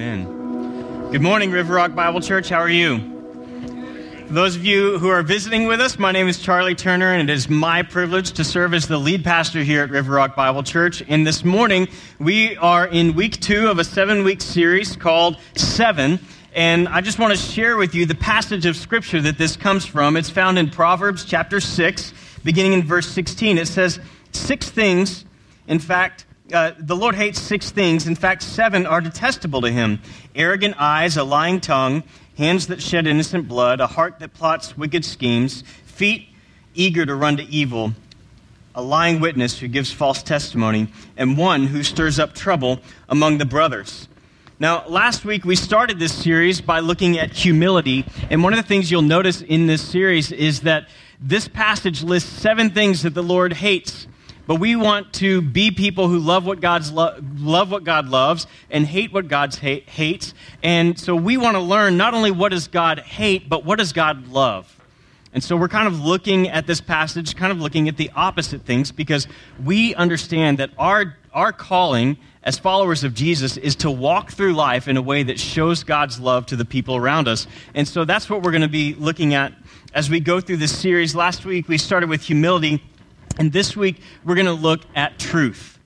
Amen. Good morning, River Rock Bible Church. How are you? For those of you who are visiting with us, my name is Charlie Turner, and it is my privilege to serve as the lead pastor here at River Rock Bible Church. And this morning, we are in week two of a seven week series called Seven. And I just want to share with you the passage of scripture that this comes from. It's found in Proverbs chapter 6, beginning in verse 16. It says, Six things, in fact, uh, the Lord hates six things. In fact, seven are detestable to him arrogant eyes, a lying tongue, hands that shed innocent blood, a heart that plots wicked schemes, feet eager to run to evil, a lying witness who gives false testimony, and one who stirs up trouble among the brothers. Now, last week we started this series by looking at humility, and one of the things you'll notice in this series is that this passage lists seven things that the Lord hates but we want to be people who love what God's lo- love what God loves and hate what God ha- hates. And so we want to learn not only what does God hate, but what does God love. And so we're kind of looking at this passage, kind of looking at the opposite things, because we understand that our, our calling as followers of Jesus is to walk through life in a way that shows God's love to the people around us. And so that's what we're going to be looking at as we go through this series. Last week we started with humility and this week, we're going to look at truth.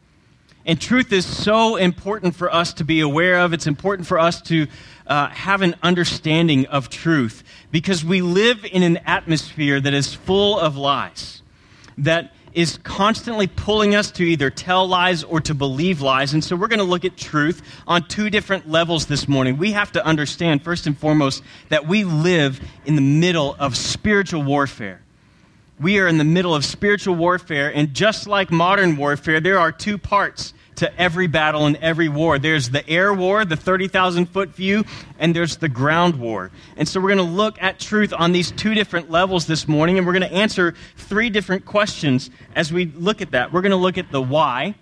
And truth is so important for us to be aware of. It's important for us to uh, have an understanding of truth because we live in an atmosphere that is full of lies, that is constantly pulling us to either tell lies or to believe lies. And so we're going to look at truth on two different levels this morning. We have to understand, first and foremost, that we live in the middle of spiritual warfare we are in the middle of spiritual warfare, and just like modern warfare, there are two parts to every battle and every war. There's the air war, the 30,000 foot view, and there's the ground war. And so we're going to look at truth on these two different levels this morning, and we're going to answer three different questions as we look at that. We're going to look at the why.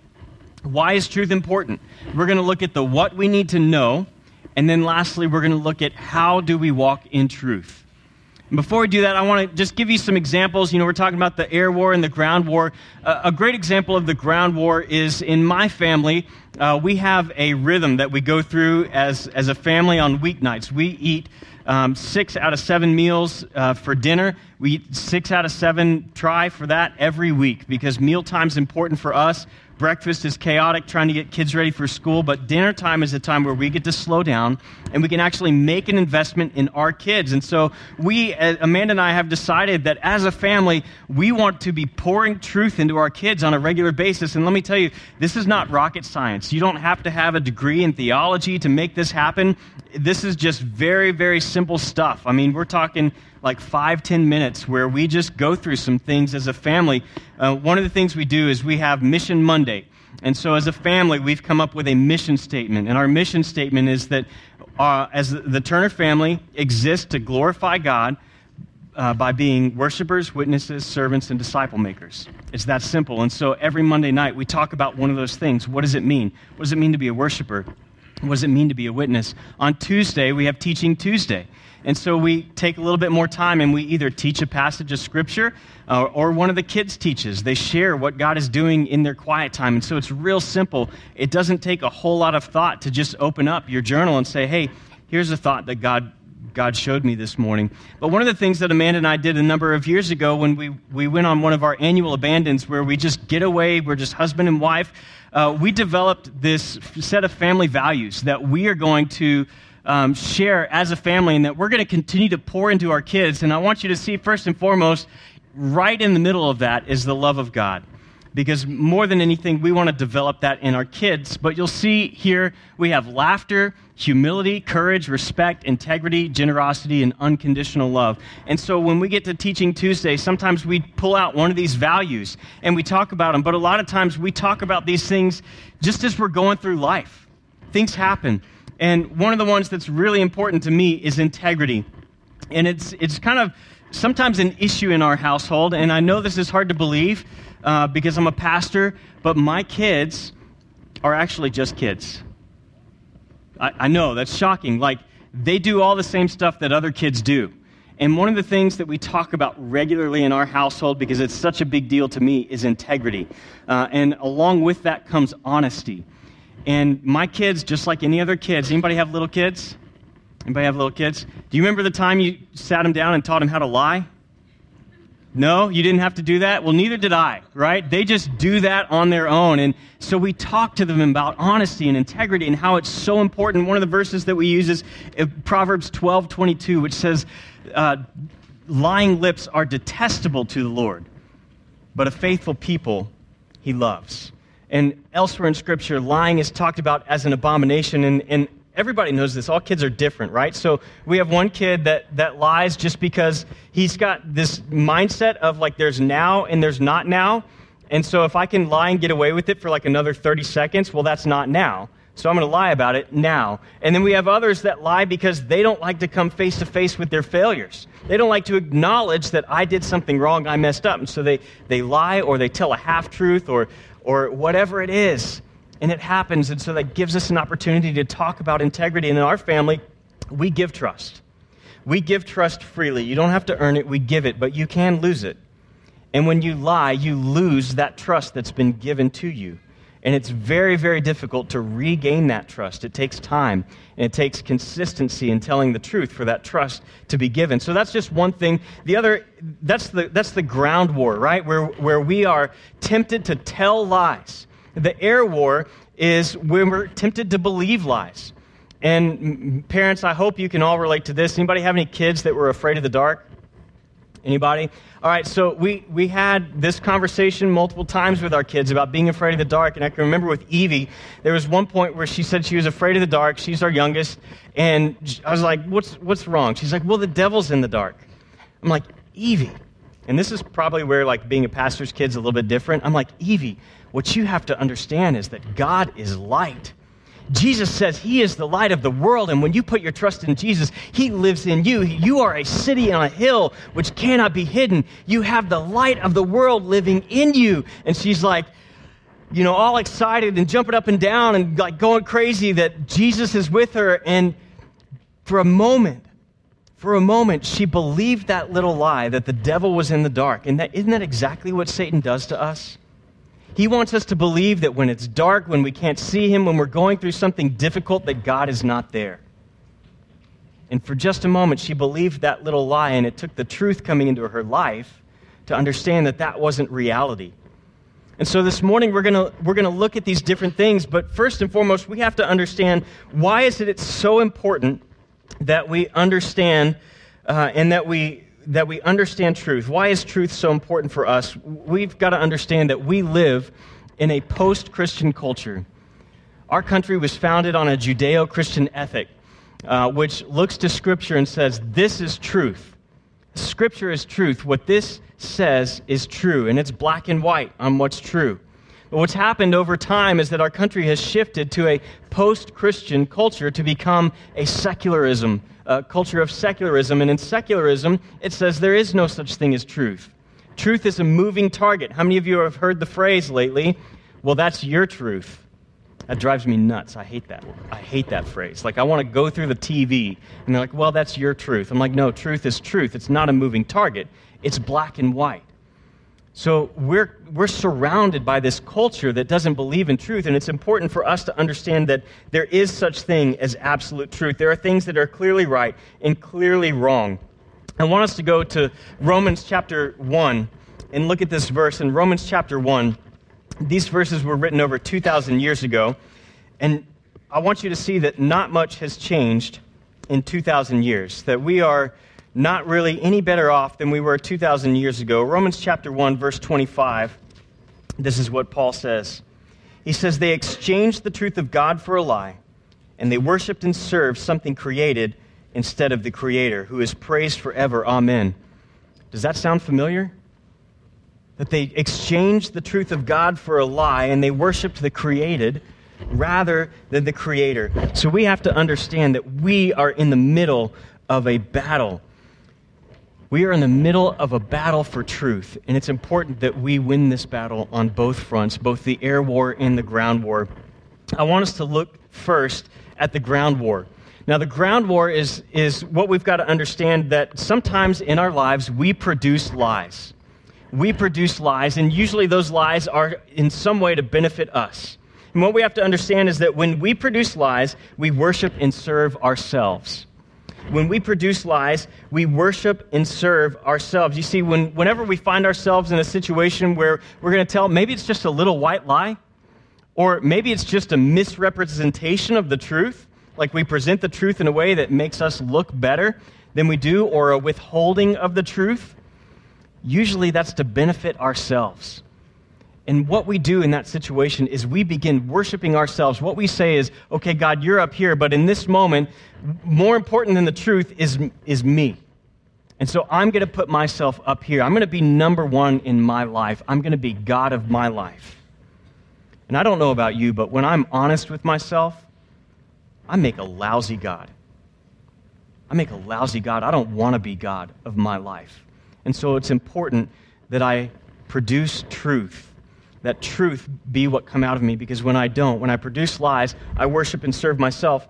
Why is truth important? We're going to look at the what we need to know. And then lastly, we're going to look at how do we walk in truth. Before we do that, I want to just give you some examples. You know, we're talking about the air war and the ground war. Uh, a great example of the ground war is in my family, uh, we have a rhythm that we go through as, as a family on weeknights. We eat um, six out of seven meals uh, for dinner. We eat six out of seven try for that every week because mealtime is important for us. Breakfast is chaotic, trying to get kids ready for school, but dinner time is a time where we get to slow down and we can actually make an investment in our kids. And so we, uh, Amanda and I, have decided that as a family, we want to be pouring truth into our kids on a regular basis. And let me tell you, this is not rocket science. You don't have to have a degree in theology to make this happen. This is just very, very simple stuff. I mean, we're talking like five, ten minutes where we just go through some things as a family. Uh, one of the things we do is we have Mission Monday. And so, as a family, we've come up with a mission statement. And our mission statement is that uh, as the Turner family exists to glorify God uh, by being worshipers, witnesses, servants, and disciple makers. It's that simple. And so, every Monday night, we talk about one of those things. What does it mean? What does it mean to be a worshiper? What does it mean to be a witness? On Tuesday, we have Teaching Tuesday. And so we take a little bit more time and we either teach a passage of Scripture uh, or one of the kids teaches. They share what God is doing in their quiet time. And so it's real simple. It doesn't take a whole lot of thought to just open up your journal and say, hey, here's a thought that God God showed me this morning. But one of the things that Amanda and I did a number of years ago when we, we went on one of our annual abandons where we just get away, we're just husband and wife, uh, we developed this set of family values that we are going to um, share as a family and that we're going to continue to pour into our kids. And I want you to see, first and foremost, right in the middle of that is the love of God. Because more than anything, we want to develop that in our kids. But you'll see here we have laughter, humility, courage, respect, integrity, generosity, and unconditional love. And so when we get to Teaching Tuesday, sometimes we pull out one of these values and we talk about them. But a lot of times we talk about these things just as we're going through life. Things happen. And one of the ones that's really important to me is integrity. And it's, it's kind of sometimes an issue in our household. And I know this is hard to believe uh, because I'm a pastor, but my kids are actually just kids. I, I know, that's shocking. Like, they do all the same stuff that other kids do. And one of the things that we talk about regularly in our household, because it's such a big deal to me, is integrity. Uh, and along with that comes honesty. And my kids, just like any other kids, anybody have little kids? Anybody have little kids? Do you remember the time you sat them down and taught them how to lie? No, you didn't have to do that? Well, neither did I, right? They just do that on their own. And so we talk to them about honesty and integrity and how it's so important. One of the verses that we use is uh, Proverbs 12 22, which says, uh, Lying lips are detestable to the Lord, but a faithful people he loves. And elsewhere in Scripture, lying is talked about as an abomination. And, and everybody knows this. All kids are different, right? So we have one kid that, that lies just because he's got this mindset of like there's now and there's not now. And so if I can lie and get away with it for like another 30 seconds, well, that's not now. So I'm going to lie about it now. And then we have others that lie because they don't like to come face to face with their failures. They don't like to acknowledge that I did something wrong, I messed up. And so they, they lie or they tell a half truth or, or whatever it is and it happens. And so that gives us an opportunity to talk about integrity. And in our family, we give trust. We give trust freely. You don't have to earn it, we give it, but you can lose it. And when you lie, you lose that trust that's been given to you. And it's very, very difficult to regain that trust. It takes time and it takes consistency in telling the truth for that trust to be given. So that's just one thing. The other, that's the, that's the ground war, right? Where, where we are tempted to tell lies. The air war is when we're tempted to believe lies. And parents, I hope you can all relate to this. Anybody have any kids that were afraid of the dark? Anybody? All right, so we, we had this conversation multiple times with our kids about being afraid of the dark. And I can remember with Evie, there was one point where she said she was afraid of the dark. She's our youngest. And I was like, what's, what's wrong? She's like, well, the devil's in the dark. I'm like, Evie. And this is probably where, like, being a pastor's kid's a little bit different. I'm like, Evie, what you have to understand is that God is light. Jesus says he is the light of the world, and when you put your trust in Jesus, he lives in you. You are a city on a hill which cannot be hidden. You have the light of the world living in you. And she's like, you know, all excited and jumping up and down and like going crazy that Jesus is with her. And for a moment, for a moment, she believed that little lie that the devil was in the dark. And that, isn't that exactly what Satan does to us? He wants us to believe that when it's dark, when we can't see Him, when we're going through something difficult, that God is not there. And for just a moment, she believed that little lie, and it took the truth coming into her life to understand that that wasn't reality. And so this morning, we're going to we're gonna look at these different things, but first and foremost, we have to understand why is it it's so important that we understand uh, and that we that we understand truth. Why is truth so important for us? We've got to understand that we live in a post Christian culture. Our country was founded on a Judeo Christian ethic, uh, which looks to Scripture and says, This is truth. Scripture is truth. What this says is true, and it's black and white on what's true. What's happened over time is that our country has shifted to a post Christian culture to become a secularism uh, culture of secularism. And in secularism, it says there is no such thing as truth. Truth is a moving target. How many of you have heard the phrase lately? Well, that's your truth. That drives me nuts. I hate that. I hate that phrase. Like, I want to go through the TV, and they're like, well, that's your truth. I'm like, no, truth is truth. It's not a moving target, it's black and white. So we're, we're surrounded by this culture that doesn't believe in truth, and it's important for us to understand that there is such thing as absolute truth. There are things that are clearly right and clearly wrong. I want us to go to Romans chapter 1 and look at this verse. In Romans chapter 1, these verses were written over 2,000 years ago, and I want you to see that not much has changed in 2,000 years, that we are not really any better off than we were 2,000 years ago. Romans chapter 1, verse 25, this is what Paul says. He says, They exchanged the truth of God for a lie, and they worshiped and served something created instead of the Creator, who is praised forever. Amen. Does that sound familiar? That they exchanged the truth of God for a lie, and they worshiped the created rather than the Creator. So we have to understand that we are in the middle of a battle. We are in the middle of a battle for truth, and it's important that we win this battle on both fronts, both the air war and the ground war. I want us to look first at the ground war. Now, the ground war is, is what we've got to understand that sometimes in our lives we produce lies. We produce lies, and usually those lies are in some way to benefit us. And what we have to understand is that when we produce lies, we worship and serve ourselves. When we produce lies, we worship and serve ourselves. You see, when, whenever we find ourselves in a situation where we're going to tell, maybe it's just a little white lie, or maybe it's just a misrepresentation of the truth, like we present the truth in a way that makes us look better than we do, or a withholding of the truth, usually that's to benefit ourselves. And what we do in that situation is we begin worshiping ourselves. What we say is, okay, God, you're up here, but in this moment, more important than the truth is, is me. And so I'm going to put myself up here. I'm going to be number one in my life. I'm going to be God of my life. And I don't know about you, but when I'm honest with myself, I make a lousy God. I make a lousy God. I don't want to be God of my life. And so it's important that I produce truth that truth be what come out of me because when I don't, when I produce lies, I worship and serve myself.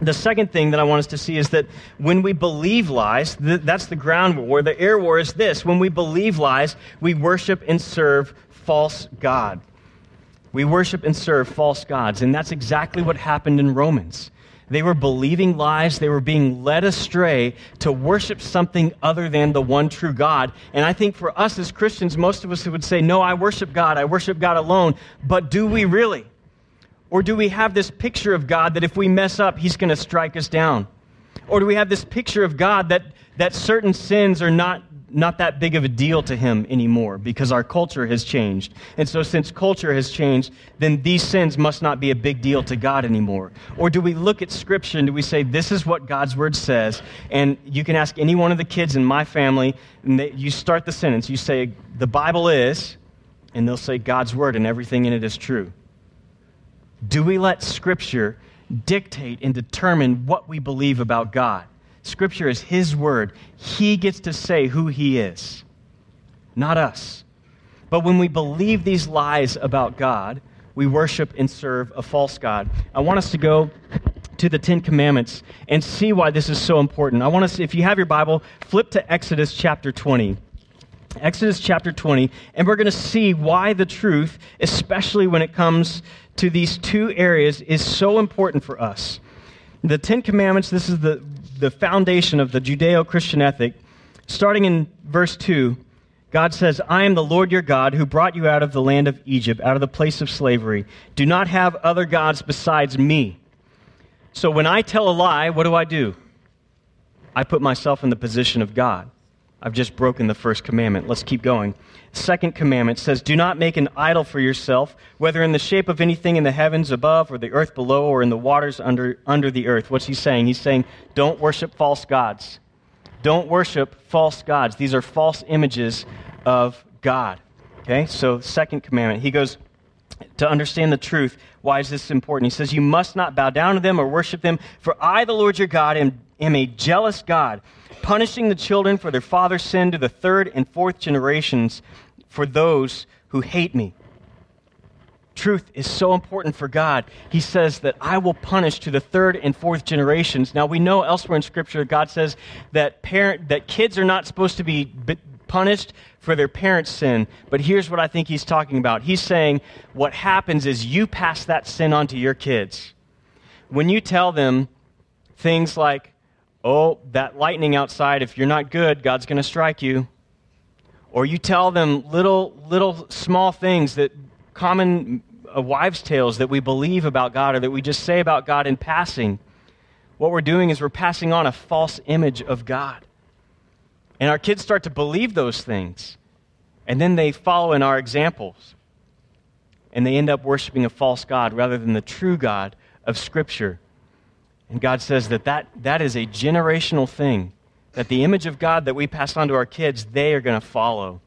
The second thing that I want us to see is that when we believe lies, th- that's the ground war. The air war is this. When we believe lies, we worship and serve false God. We worship and serve false gods. And that's exactly what happened in Romans. They were believing lies. They were being led astray to worship something other than the one true God. And I think for us as Christians, most of us would say, No, I worship God. I worship God alone. But do we really? Or do we have this picture of God that if we mess up, He's going to strike us down? Or do we have this picture of God that, that certain sins are not not that big of a deal to him anymore because our culture has changed. And so, since culture has changed, then these sins must not be a big deal to God anymore. Or do we look at Scripture and do we say, this is what God's Word says? And you can ask any one of the kids in my family, and they, you start the sentence, you say, the Bible is, and they'll say, God's Word, and everything in it is true. Do we let Scripture dictate and determine what we believe about God? Scripture is His word. He gets to say who He is, not us. But when we believe these lies about God, we worship and serve a false God. I want us to go to the Ten Commandments and see why this is so important. I want us, if you have your Bible, flip to Exodus chapter 20. Exodus chapter 20, and we're going to see why the truth, especially when it comes to these two areas, is so important for us. The Ten Commandments, this is the, the foundation of the Judeo Christian ethic. Starting in verse 2, God says, I am the Lord your God who brought you out of the land of Egypt, out of the place of slavery. Do not have other gods besides me. So when I tell a lie, what do I do? I put myself in the position of God. I've just broken the first commandment. Let's keep going. Second commandment says, Do not make an idol for yourself, whether in the shape of anything in the heavens above, or the earth below, or in the waters under, under the earth. What's he saying? He's saying, Don't worship false gods. Don't worship false gods. These are false images of God. Okay? So, second commandment. He goes, to understand the truth, why is this important? He says, You must not bow down to them or worship them, for I, the Lord your God, am, am a jealous God punishing the children for their father's sin to the third and fourth generations for those who hate me. Truth is so important for God. He says that I will punish to the third and fourth generations. Now we know elsewhere in Scripture God says that parent that kids are not supposed to be punished for their parents' sin. But here's what I think he's talking about. He's saying what happens is you pass that sin on to your kids. When you tell them things like, oh, that lightning outside, if you're not good, God's going to strike you. Or you tell them little, little small things that common uh, wives' tales that we believe about God or that we just say about God in passing. What we're doing is we're passing on a false image of God. And our kids start to believe those things. And then they follow in our examples. And they end up worshiping a false God rather than the true God of Scripture. And God says that, that that is a generational thing, that the image of God that we pass on to our kids, they are going to follow.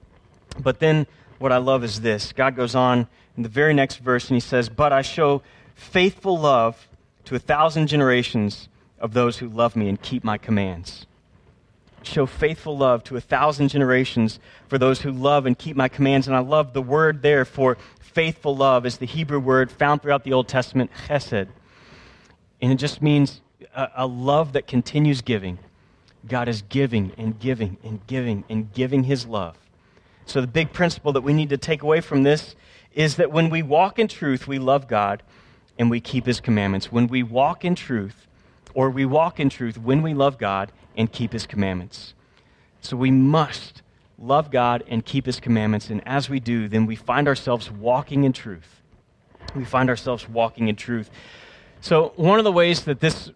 But then what I love is this God goes on in the very next verse and he says, But I show faithful love to a thousand generations of those who love me and keep my commands. Show faithful love to a thousand generations for those who love and keep my commands. And I love the word there for faithful love is the Hebrew word found throughout the Old Testament, chesed. And it just means a, a love that continues giving. God is giving and giving and giving and giving his love. So, the big principle that we need to take away from this is that when we walk in truth, we love God and we keep his commandments. When we walk in truth, or we walk in truth when we love God and keep his commandments. So we must love God and keep his commandments. And as we do, then we find ourselves walking in truth. We find ourselves walking in truth. So one of the ways that this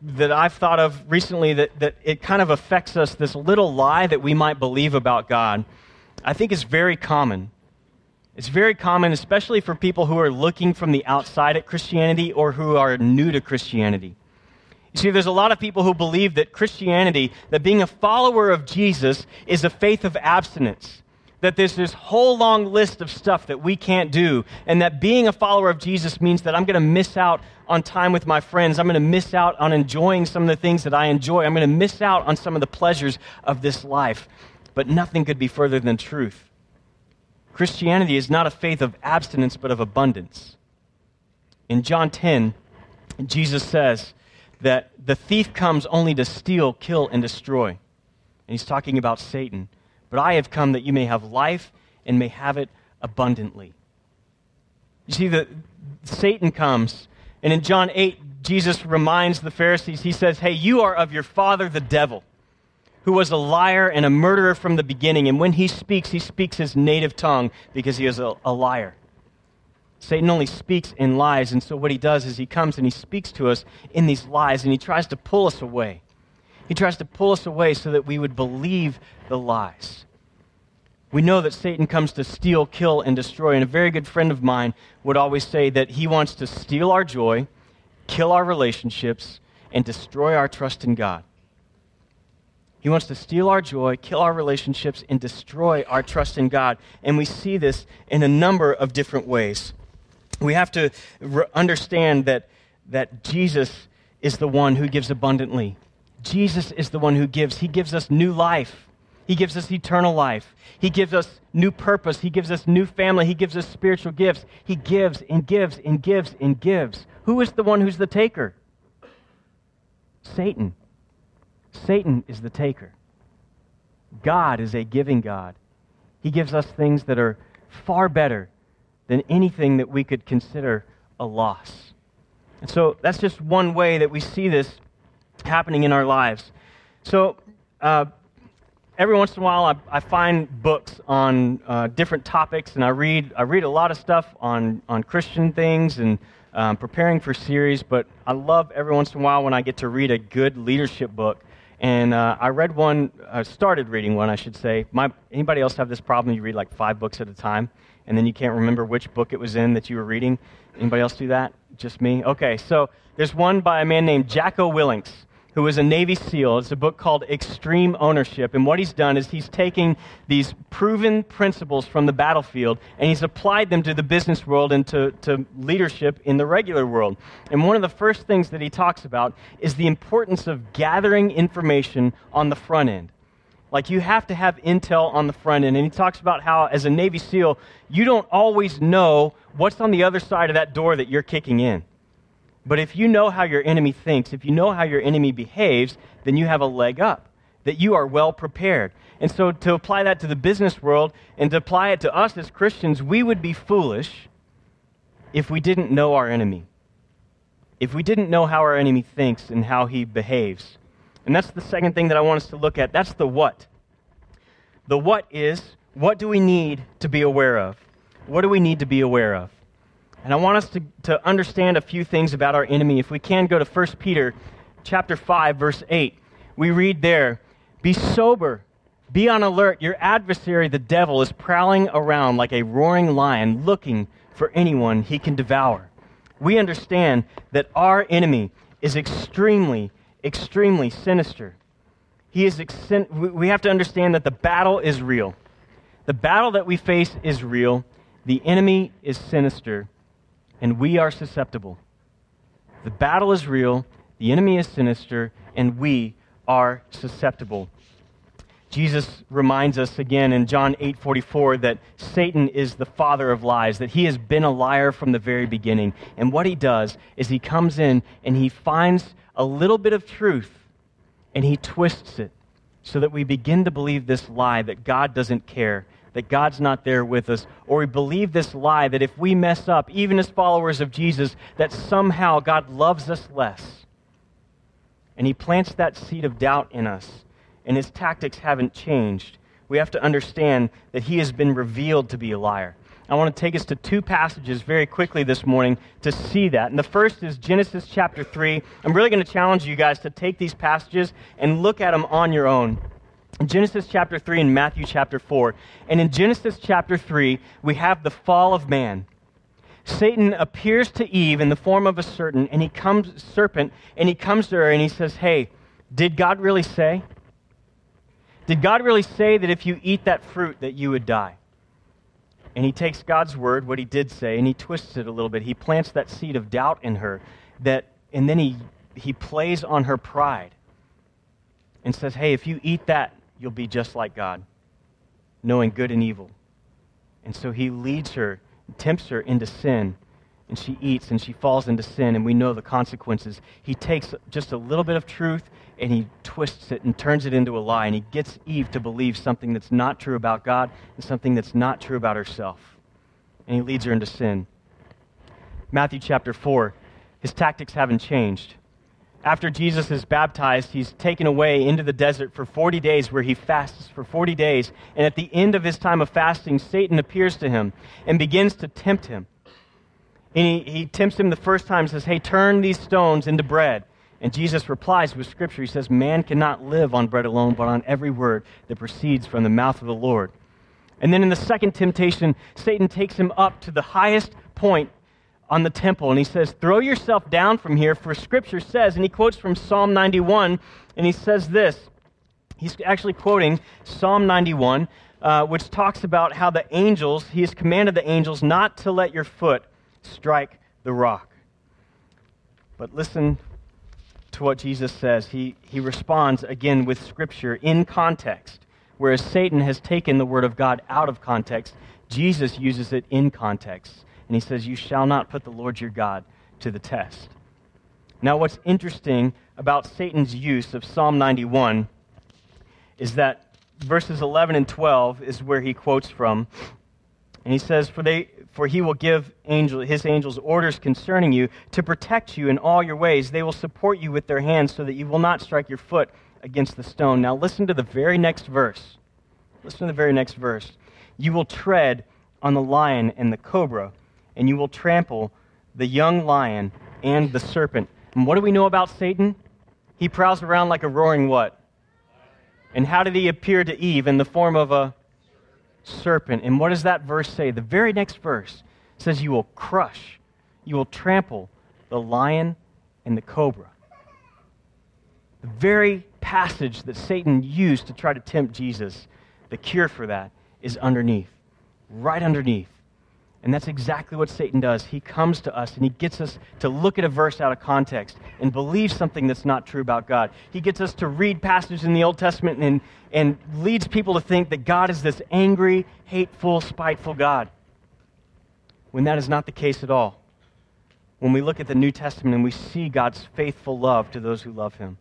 that I've thought of recently that, that it kind of affects us, this little lie that we might believe about God, I think is very common. It's very common, especially for people who are looking from the outside at Christianity or who are new to Christianity. You see, there's a lot of people who believe that Christianity, that being a follower of Jesus, is a faith of abstinence. That there's this whole long list of stuff that we can't do, and that being a follower of Jesus means that I'm going to miss out on time with my friends. I'm going to miss out on enjoying some of the things that I enjoy. I'm going to miss out on some of the pleasures of this life. But nothing could be further than truth. Christianity is not a faith of abstinence, but of abundance. In John 10, Jesus says, that the thief comes only to steal, kill, and destroy. And he's talking about Satan. But I have come that you may have life and may have it abundantly. You see, the, Satan comes, and in John 8, Jesus reminds the Pharisees, he says, Hey, you are of your father, the devil, who was a liar and a murderer from the beginning. And when he speaks, he speaks his native tongue because he is a, a liar. Satan only speaks in lies, and so what he does is he comes and he speaks to us in these lies, and he tries to pull us away. He tries to pull us away so that we would believe the lies. We know that Satan comes to steal, kill, and destroy, and a very good friend of mine would always say that he wants to steal our joy, kill our relationships, and destroy our trust in God. He wants to steal our joy, kill our relationships, and destroy our trust in God. And we see this in a number of different ways we have to understand that, that Jesus is the one who gives abundantly. Jesus is the one who gives. He gives us new life. He gives us eternal life. He gives us new purpose. He gives us new family. He gives us spiritual gifts. He gives and gives and gives and gives. Who is the one who's the taker? Satan. Satan is the taker. God is a giving God. He gives us things that are far better than anything that we could consider a loss. And so that's just one way that we see this happening in our lives. So uh, every once in a while, I, I find books on uh, different topics, and I read, I read a lot of stuff on, on Christian things and um, preparing for series, but I love every once in a while when I get to read a good leadership book. And uh, I read one, I started reading one, I should say. My, anybody else have this problem? You read like five books at a time? and then you can't remember which book it was in that you were reading. Anybody else do that? Just me? Okay, so there's one by a man named Jocko Willink, who was a Navy SEAL. It's a book called Extreme Ownership. And what he's done is he's taking these proven principles from the battlefield and he's applied them to the business world and to, to leadership in the regular world. And one of the first things that he talks about is the importance of gathering information on the front end. Like you have to have intel on the front end. And he talks about how, as a Navy SEAL, you don't always know what's on the other side of that door that you're kicking in. But if you know how your enemy thinks, if you know how your enemy behaves, then you have a leg up, that you are well prepared. And so, to apply that to the business world and to apply it to us as Christians, we would be foolish if we didn't know our enemy. If we didn't know how our enemy thinks and how he behaves. And that's the second thing that I want us to look at. That's the what. The what is what do we need to be aware of? What do we need to be aware of? And I want us to, to understand a few things about our enemy. If we can go to 1 Peter chapter 5, verse 8. We read there, Be sober, be on alert. Your adversary, the devil, is prowling around like a roaring lion, looking for anyone he can devour. We understand that our enemy is extremely extremely sinister. He is ex- we have to understand that the battle is real. The battle that we face is real. The enemy is sinister, and we are susceptible. The battle is real, the enemy is sinister, and we are susceptible. Jesus reminds us again in John 8:44 that Satan is the father of lies, that he has been a liar from the very beginning. And what he does is he comes in and he finds a little bit of truth and he twists it so that we begin to believe this lie that God doesn't care, that God's not there with us, or we believe this lie that if we mess up, even as followers of Jesus, that somehow God loves us less. And he plants that seed of doubt in us, and his tactics haven't changed. We have to understand that he has been revealed to be a liar. I want to take us to two passages very quickly this morning to see that. And the first is Genesis chapter 3. I'm really going to challenge you guys to take these passages and look at them on your own. Genesis chapter 3 and Matthew chapter 4. And in Genesis chapter 3, we have the fall of man. Satan appears to Eve in the form of a serpent, and he comes serpent, and he comes to her and he says, "Hey, did God really say? Did God really say that if you eat that fruit that you would die?" And he takes God's word, what he did say, and he twists it a little bit. He plants that seed of doubt in her that and then he he plays on her pride and says, "Hey, if you eat that, you'll be just like God, knowing good and evil." And so he leads her, tempts her into sin, and she eats and she falls into sin, and we know the consequences. He takes just a little bit of truth and he twists it and turns it into a lie, and he gets Eve to believe something that's not true about God and something that's not true about herself. And he leads her into sin. Matthew chapter 4, his tactics haven't changed. After Jesus is baptized, he's taken away into the desert for 40 days where he fasts for 40 days. And at the end of his time of fasting, Satan appears to him and begins to tempt him. And he, he tempts him the first time says, Hey, turn these stones into bread. And Jesus replies with scripture. He says, Man cannot live on bread alone, but on every word that proceeds from the mouth of the Lord. And then in the second temptation, Satan takes him up to the highest point on the temple, and he says, Throw yourself down from here, for scripture says, and he quotes from Psalm 91, and he says this. He's actually quoting Psalm 91, uh, which talks about how the angels, he has commanded the angels not to let your foot strike the rock. But listen to what Jesus says. He, he responds again with Scripture in context. Whereas Satan has taken the Word of God out of context, Jesus uses it in context. And he says, You shall not put the Lord your God to the test. Now, what's interesting about Satan's use of Psalm 91 is that verses 11 and 12 is where he quotes from. And he says, For they, for he will give angel, his angels orders concerning you to protect you in all your ways. They will support you with their hands so that you will not strike your foot against the stone. Now, listen to the very next verse. Listen to the very next verse. You will tread on the lion and the cobra, and you will trample the young lion and the serpent. And what do we know about Satan? He prowls around like a roaring what? And how did he appear to Eve? In the form of a serpent. And what does that verse say? The very next verse says, You will crush, you will trample the lion and the cobra. The very passage that Satan used to try to tempt Jesus, the cure for that is underneath, right underneath. And that's exactly what Satan does. He comes to us and he gets us to look at a verse out of context and believe something that's not true about God. He gets us to read passages in the Old Testament and, and leads people to think that God is this angry, hateful, spiteful God. When that is not the case at all. When we look at the New Testament and we see God's faithful love to those who love him.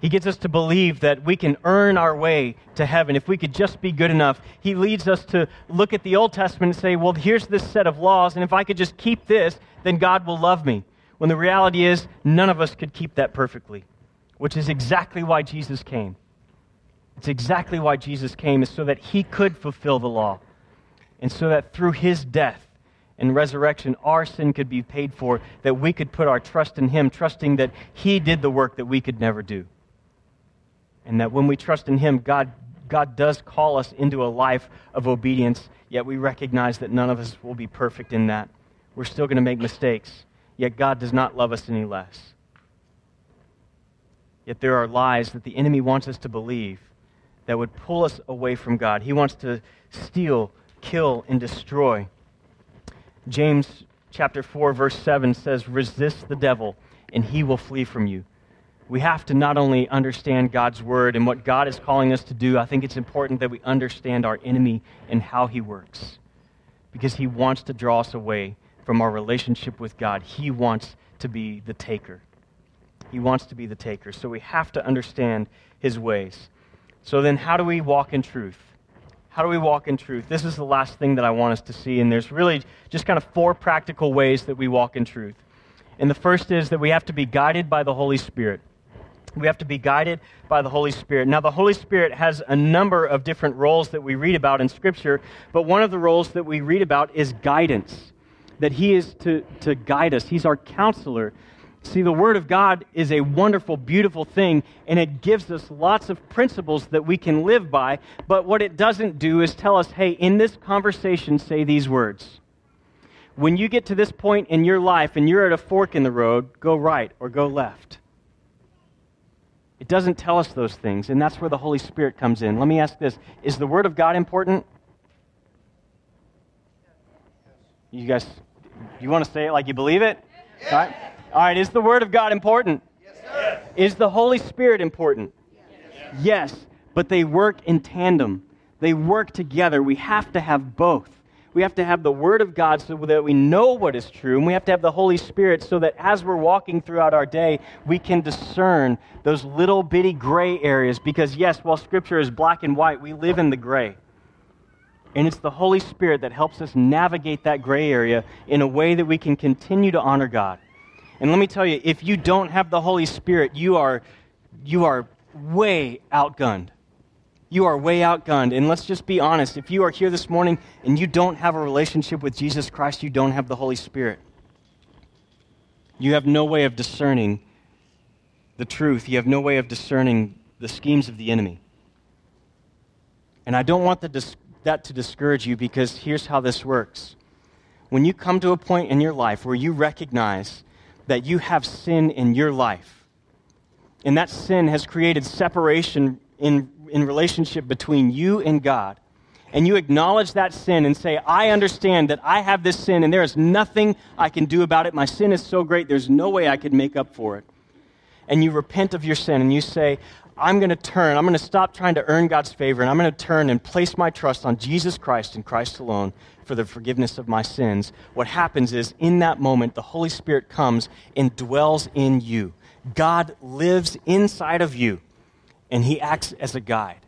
He gets us to believe that we can earn our way to heaven if we could just be good enough. He leads us to look at the Old Testament and say, well, here's this set of laws, and if I could just keep this, then God will love me. When the reality is, none of us could keep that perfectly, which is exactly why Jesus came. It's exactly why Jesus came, is so that he could fulfill the law, and so that through his death, and resurrection, our sin could be paid for, that we could put our trust in Him, trusting that He did the work that we could never do. And that when we trust in Him, God, God does call us into a life of obedience, yet we recognize that none of us will be perfect in that. We're still going to make mistakes, yet God does not love us any less. Yet there are lies that the enemy wants us to believe that would pull us away from God. He wants to steal, kill, and destroy. James chapter 4 verse 7 says resist the devil and he will flee from you we have to not only understand God's word and what God is calling us to do, I think it's important that we understand our enemy and how he works. Because he wants to draw us away from our relationship with God. He wants to be the taker. He wants to be the taker. So we have to understand his ways. So then, how do we walk in truth? How do we walk in truth? This is the last thing that I want us to see, and there's really just kind of four practical ways that we walk in truth. And the first is that we have to be guided by the Holy Spirit. We have to be guided by the Holy Spirit. Now, the Holy Spirit has a number of different roles that we read about in Scripture, but one of the roles that we read about is guidance, that He is to, to guide us. He's our counselor. See, the Word of God is a wonderful, beautiful thing, and it gives us lots of principles that we can live by. But what it doesn't do is tell us, hey, in this conversation, say these words. When you get to this point in your life and you're at a fork in the road, go right or go left. It doesn't tell us those things, and that's where the Holy Spirit comes in. Let me ask this Is the Word of God important? You guys, you want to say it like you believe it? All right. All right, is the Word of God important? Yes, is the Holy Spirit important? Yes. yes, but they work in tandem. They work together. We have to have both. We have to have the Word of God so that we know what is true, and we have to have the Holy Spirit so that as we're walking throughout our day, we can discern those little bitty gray areas. Because, yes, while Scripture is black and white, we live in the gray. And it's the Holy Spirit that helps us navigate that gray area in a way that we can continue to honor God. And let me tell you, if you don't have the Holy Spirit, you are, you are way outgunned. You are way outgunned. And let's just be honest if you are here this morning and you don't have a relationship with Jesus Christ, you don't have the Holy Spirit. You have no way of discerning the truth, you have no way of discerning the schemes of the enemy. And I don't want the, that to discourage you because here's how this works. When you come to a point in your life where you recognize that you have sin in your life. And that sin has created separation in, in relationship between you and God. And you acknowledge that sin and say, I understand that I have this sin and there is nothing I can do about it. My sin is so great, there's no way I could make up for it. And you repent of your sin and you say, I'm going to turn, I'm going to stop trying to earn God's favor, and I'm going to turn and place my trust on Jesus Christ and Christ alone for the forgiveness of my sins, what happens is in that moment, the Holy Spirit comes and dwells in you. God lives inside of you, and He acts as a guide.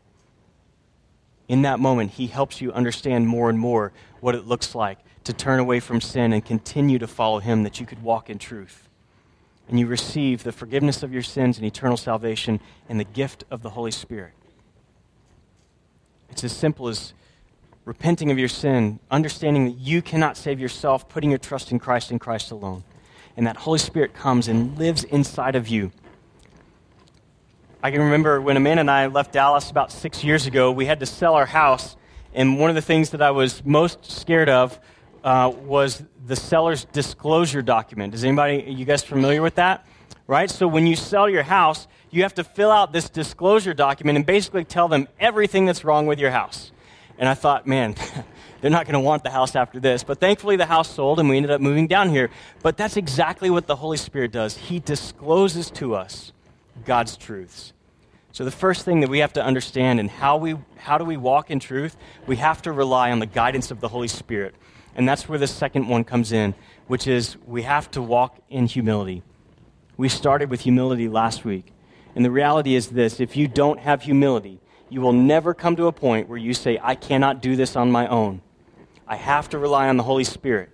In that moment, He helps you understand more and more what it looks like to turn away from sin and continue to follow Him, that you could walk in truth. And you receive the forgiveness of your sins and eternal salvation and the gift of the Holy Spirit. It's as simple as repenting of your sin, understanding that you cannot save yourself, putting your trust in Christ and Christ alone. And that Holy Spirit comes and lives inside of you. I can remember when Amanda and I left Dallas about six years ago, we had to sell our house. And one of the things that I was most scared of uh, was the seller's disclosure document. Is anybody, you guys familiar with that? Right? So when you sell your house, you have to fill out this disclosure document and basically tell them everything that's wrong with your house. And I thought, man, they're not going to want the house after this. But thankfully, the house sold and we ended up moving down here. But that's exactly what the Holy Spirit does. He discloses to us God's truths. So, the first thing that we have to understand and how, we, how do we walk in truth, we have to rely on the guidance of the Holy Spirit. And that's where the second one comes in, which is we have to walk in humility. We started with humility last week. And the reality is this if you don't have humility, you will never come to a point where you say, I cannot do this on my own. I have to rely on the Holy Spirit.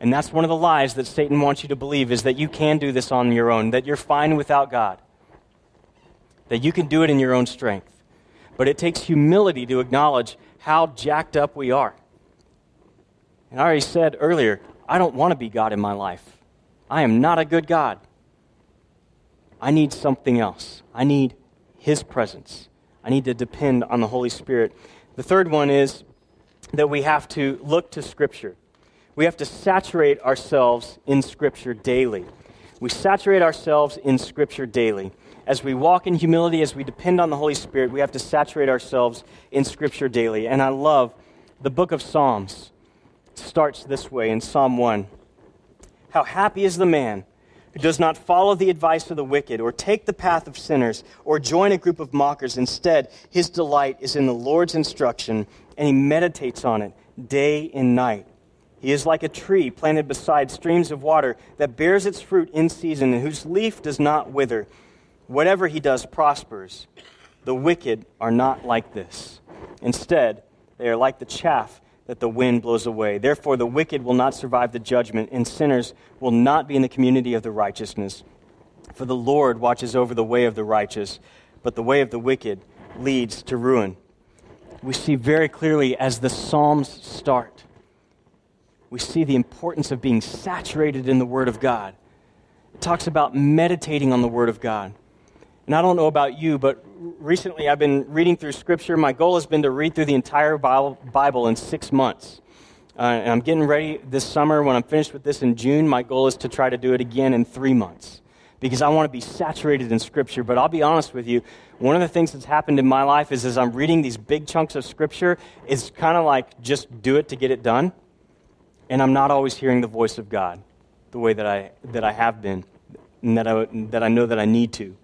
And that's one of the lies that Satan wants you to believe is that you can do this on your own, that you're fine without God, that you can do it in your own strength. But it takes humility to acknowledge how jacked up we are. And I already said earlier, I don't want to be God in my life. I am not a good God. I need something else. I need His presence. I need to depend on the Holy Spirit. The third one is that we have to look to Scripture. We have to saturate ourselves in Scripture daily. We saturate ourselves in Scripture daily. As we walk in humility, as we depend on the Holy Spirit, we have to saturate ourselves in Scripture daily. And I love the book of Psalms. It starts this way in Psalm 1. How happy is the man who does not follow the advice of the wicked, or take the path of sinners, or join a group of mockers. Instead, his delight is in the Lord's instruction, and he meditates on it day and night. He is like a tree planted beside streams of water that bears its fruit in season, and whose leaf does not wither. Whatever he does prospers. The wicked are not like this. Instead, They are like the chaff that the wind blows away. Therefore, the wicked will not survive the judgment, and sinners will not be in the community of the righteousness. For the Lord watches over the way of the righteous, but the way of the wicked leads to ruin. We see very clearly as the Psalms start, we see the importance of being saturated in the Word of God. It talks about meditating on the Word of God. And I don't know about you, but recently I've been reading through Scripture. My goal has been to read through the entire Bible in six months. Uh, and I'm getting ready this summer. When I'm finished with this in June, my goal is to try to do it again in three months because I want to be saturated in Scripture. But I'll be honest with you, one of the things that's happened in my life is as I'm reading these big chunks of Scripture, it's kind of like just do it to get it done. And I'm not always hearing the voice of God the way that I, that I have been and that I, that I know that I need to.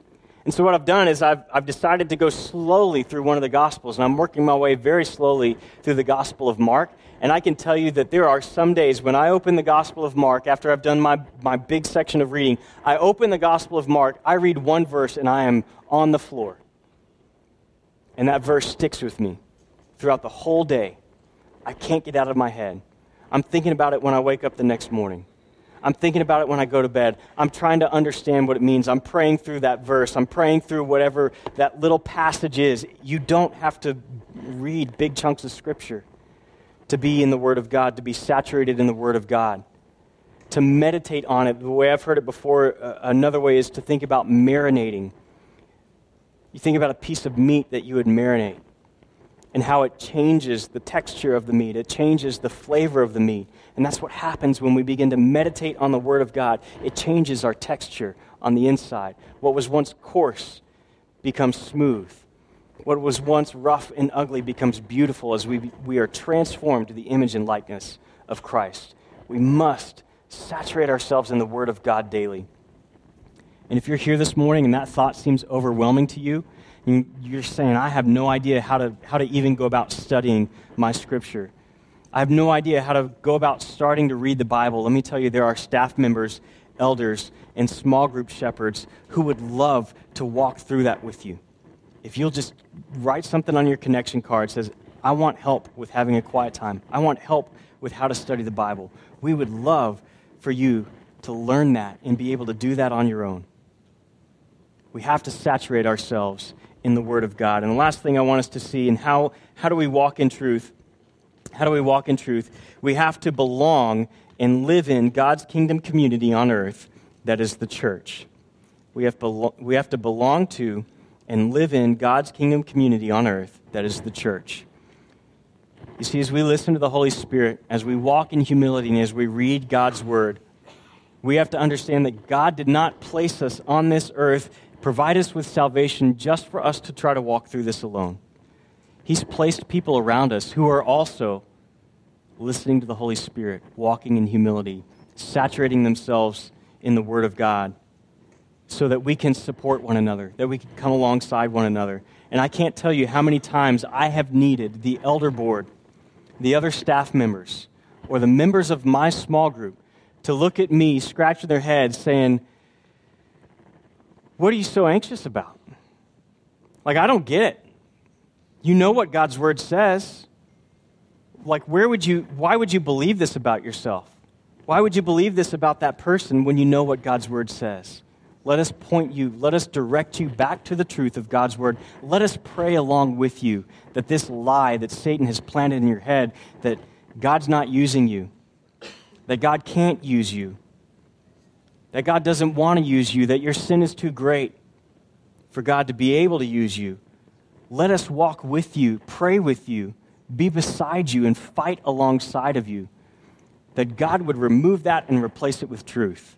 And so, what I've done is I've, I've decided to go slowly through one of the Gospels, and I'm working my way very slowly through the Gospel of Mark. And I can tell you that there are some days when I open the Gospel of Mark, after I've done my, my big section of reading, I open the Gospel of Mark, I read one verse, and I am on the floor. And that verse sticks with me throughout the whole day. I can't get out of my head. I'm thinking about it when I wake up the next morning. I'm thinking about it when I go to bed. I'm trying to understand what it means. I'm praying through that verse. I'm praying through whatever that little passage is. You don't have to read big chunks of Scripture to be in the Word of God, to be saturated in the Word of God, to meditate on it. The way I've heard it before, uh, another way is to think about marinating. You think about a piece of meat that you would marinate and how it changes the texture of the meat, it changes the flavor of the meat. And that's what happens when we begin to meditate on the Word of God. It changes our texture on the inside. What was once coarse becomes smooth. What was once rough and ugly becomes beautiful as we, we are transformed to the image and likeness of Christ. We must saturate ourselves in the Word of God daily. And if you're here this morning and that thought seems overwhelming to you, you're saying, I have no idea how to, how to even go about studying my scripture. I have no idea how to go about starting to read the Bible. Let me tell you, there are staff members, elders, and small group shepherds who would love to walk through that with you. If you'll just write something on your connection card says, I want help with having a quiet time. I want help with how to study the Bible. We would love for you to learn that and be able to do that on your own. We have to saturate ourselves in the Word of God. And the last thing I want us to see, and how, how do we walk in truth? How do we walk in truth? We have to belong and live in God's kingdom community on earth, that is the church. We have, belo- we have to belong to and live in God's kingdom community on earth, that is the church. You see, as we listen to the Holy Spirit, as we walk in humility, and as we read God's word, we have to understand that God did not place us on this earth provide us with salvation just for us to try to walk through this alone. He's placed people around us who are also listening to the Holy Spirit, walking in humility, saturating themselves in the Word of God, so that we can support one another, that we can come alongside one another. And I can't tell you how many times I have needed the elder board, the other staff members, or the members of my small group to look at me, scratch their heads, saying, what are you so anxious about? Like, I don't get it. You know what God's word says. Like, where would you, why would you believe this about yourself? Why would you believe this about that person when you know what God's word says? Let us point you, let us direct you back to the truth of God's word. Let us pray along with you that this lie that Satan has planted in your head, that God's not using you, that God can't use you, that God doesn't want to use you, that your sin is too great for God to be able to use you. Let us walk with you, pray with you, be beside you, and fight alongside of you. That God would remove that and replace it with truth.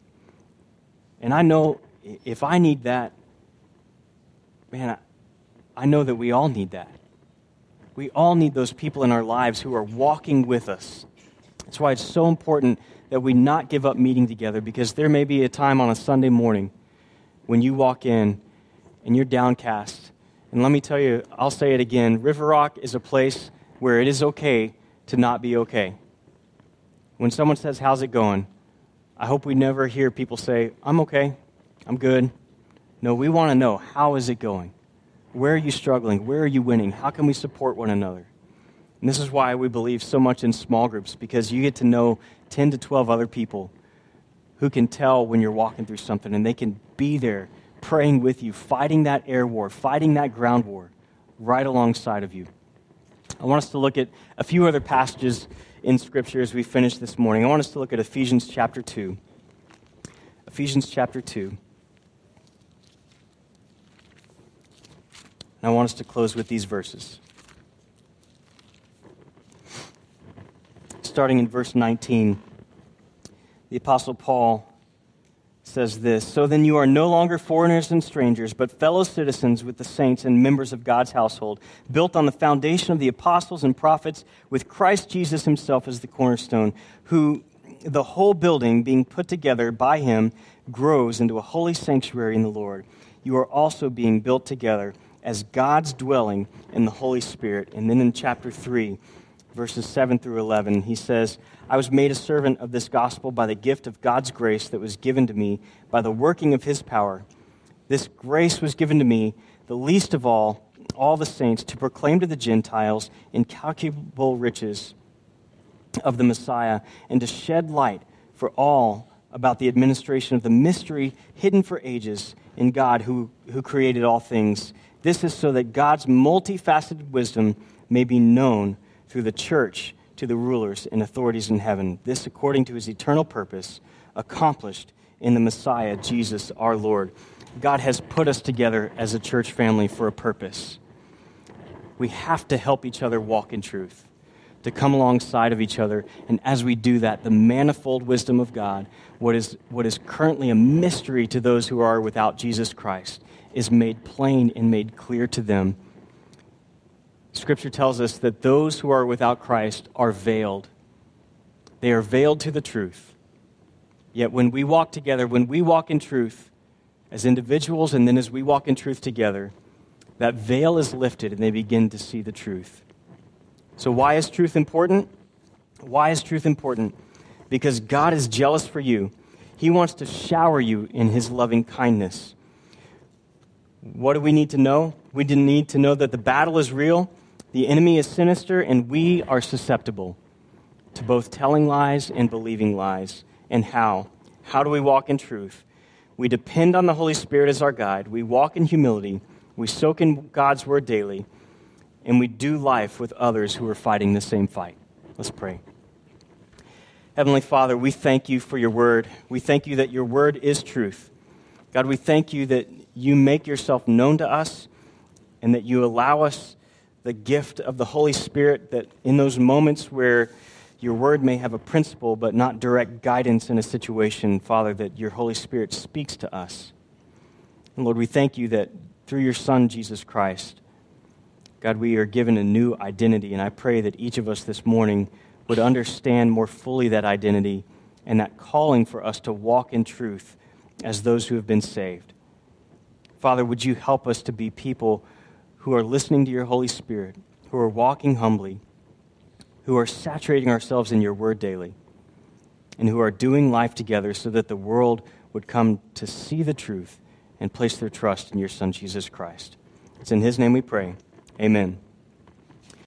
And I know if I need that, man, I know that we all need that. We all need those people in our lives who are walking with us. That's why it's so important that we not give up meeting together because there may be a time on a Sunday morning when you walk in and you're downcast. And let me tell you, I'll say it again River Rock is a place where it is okay to not be okay. When someone says, How's it going? I hope we never hear people say, I'm okay, I'm good. No, we want to know, How is it going? Where are you struggling? Where are you winning? How can we support one another? And this is why we believe so much in small groups, because you get to know 10 to 12 other people who can tell when you're walking through something, and they can be there praying with you, fighting that air war, fighting that ground war right alongside of you. I want us to look at a few other passages in Scripture as we finish this morning. I want us to look at Ephesians chapter 2. Ephesians chapter 2. And I want us to close with these verses. Starting in verse 19, the Apostle Paul says this So then you are no longer foreigners and strangers, but fellow citizens with the saints and members of God's household, built on the foundation of the apostles and prophets, with Christ Jesus himself as the cornerstone, who the whole building being put together by him grows into a holy sanctuary in the Lord. You are also being built together as God's dwelling in the Holy Spirit. And then in chapter 3, verses 7 through 11, he says, I was made a servant of this gospel by the gift of God's grace that was given to me by the working of his power. This grace was given to me, the least of all, all the saints, to proclaim to the Gentiles incalculable riches of the Messiah and to shed light for all about the administration of the mystery hidden for ages in God who, who created all things. This is so that God's multifaceted wisdom may be known through the church to the rulers and authorities in heaven. This according to his eternal purpose, accomplished in the Messiah, Jesus our Lord. God has put us together as a church family for a purpose. We have to help each other walk in truth, to come alongside of each other. And as we do that, the manifold wisdom of God, what is, what is currently a mystery to those who are without Jesus Christ, is made plain and made clear to them Scripture tells us that those who are without Christ are veiled. They are veiled to the truth. Yet when we walk together, when we walk in truth as individuals and then as we walk in truth together, that veil is lifted and they begin to see the truth. So, why is truth important? Why is truth important? Because God is jealous for you. He wants to shower you in His loving kindness. What do we need to know? We need to know that the battle is real the enemy is sinister, and we are susceptible to both telling lies and believing lies. And how? How do we walk in truth? We depend on the Holy Spirit as our guide. We walk in humility. We soak in God's word daily. And we do life with others who are fighting the same fight. Let's pray. Heavenly Father, we thank you for your word. We thank you that your word is truth. God, we thank you that you make yourself known to us and that you allow us the gift of the Holy Spirit that in those moments where your word may have a principle but not direct guidance in a situation, Father, that your Holy Spirit speaks to us. And Lord, we thank you that through your Son, Jesus Christ, God, we are given a new identity. And I pray that each of us this morning would understand more fully that identity and that calling for us to walk in truth as those who have been saved. Father, would you help us to be people who are listening to your Holy Spirit, who are walking humbly, who are saturating ourselves in your word daily, and who are doing life together so that the world would come to see the truth and place their trust in your Son, Jesus Christ. It's in His name we pray. Amen.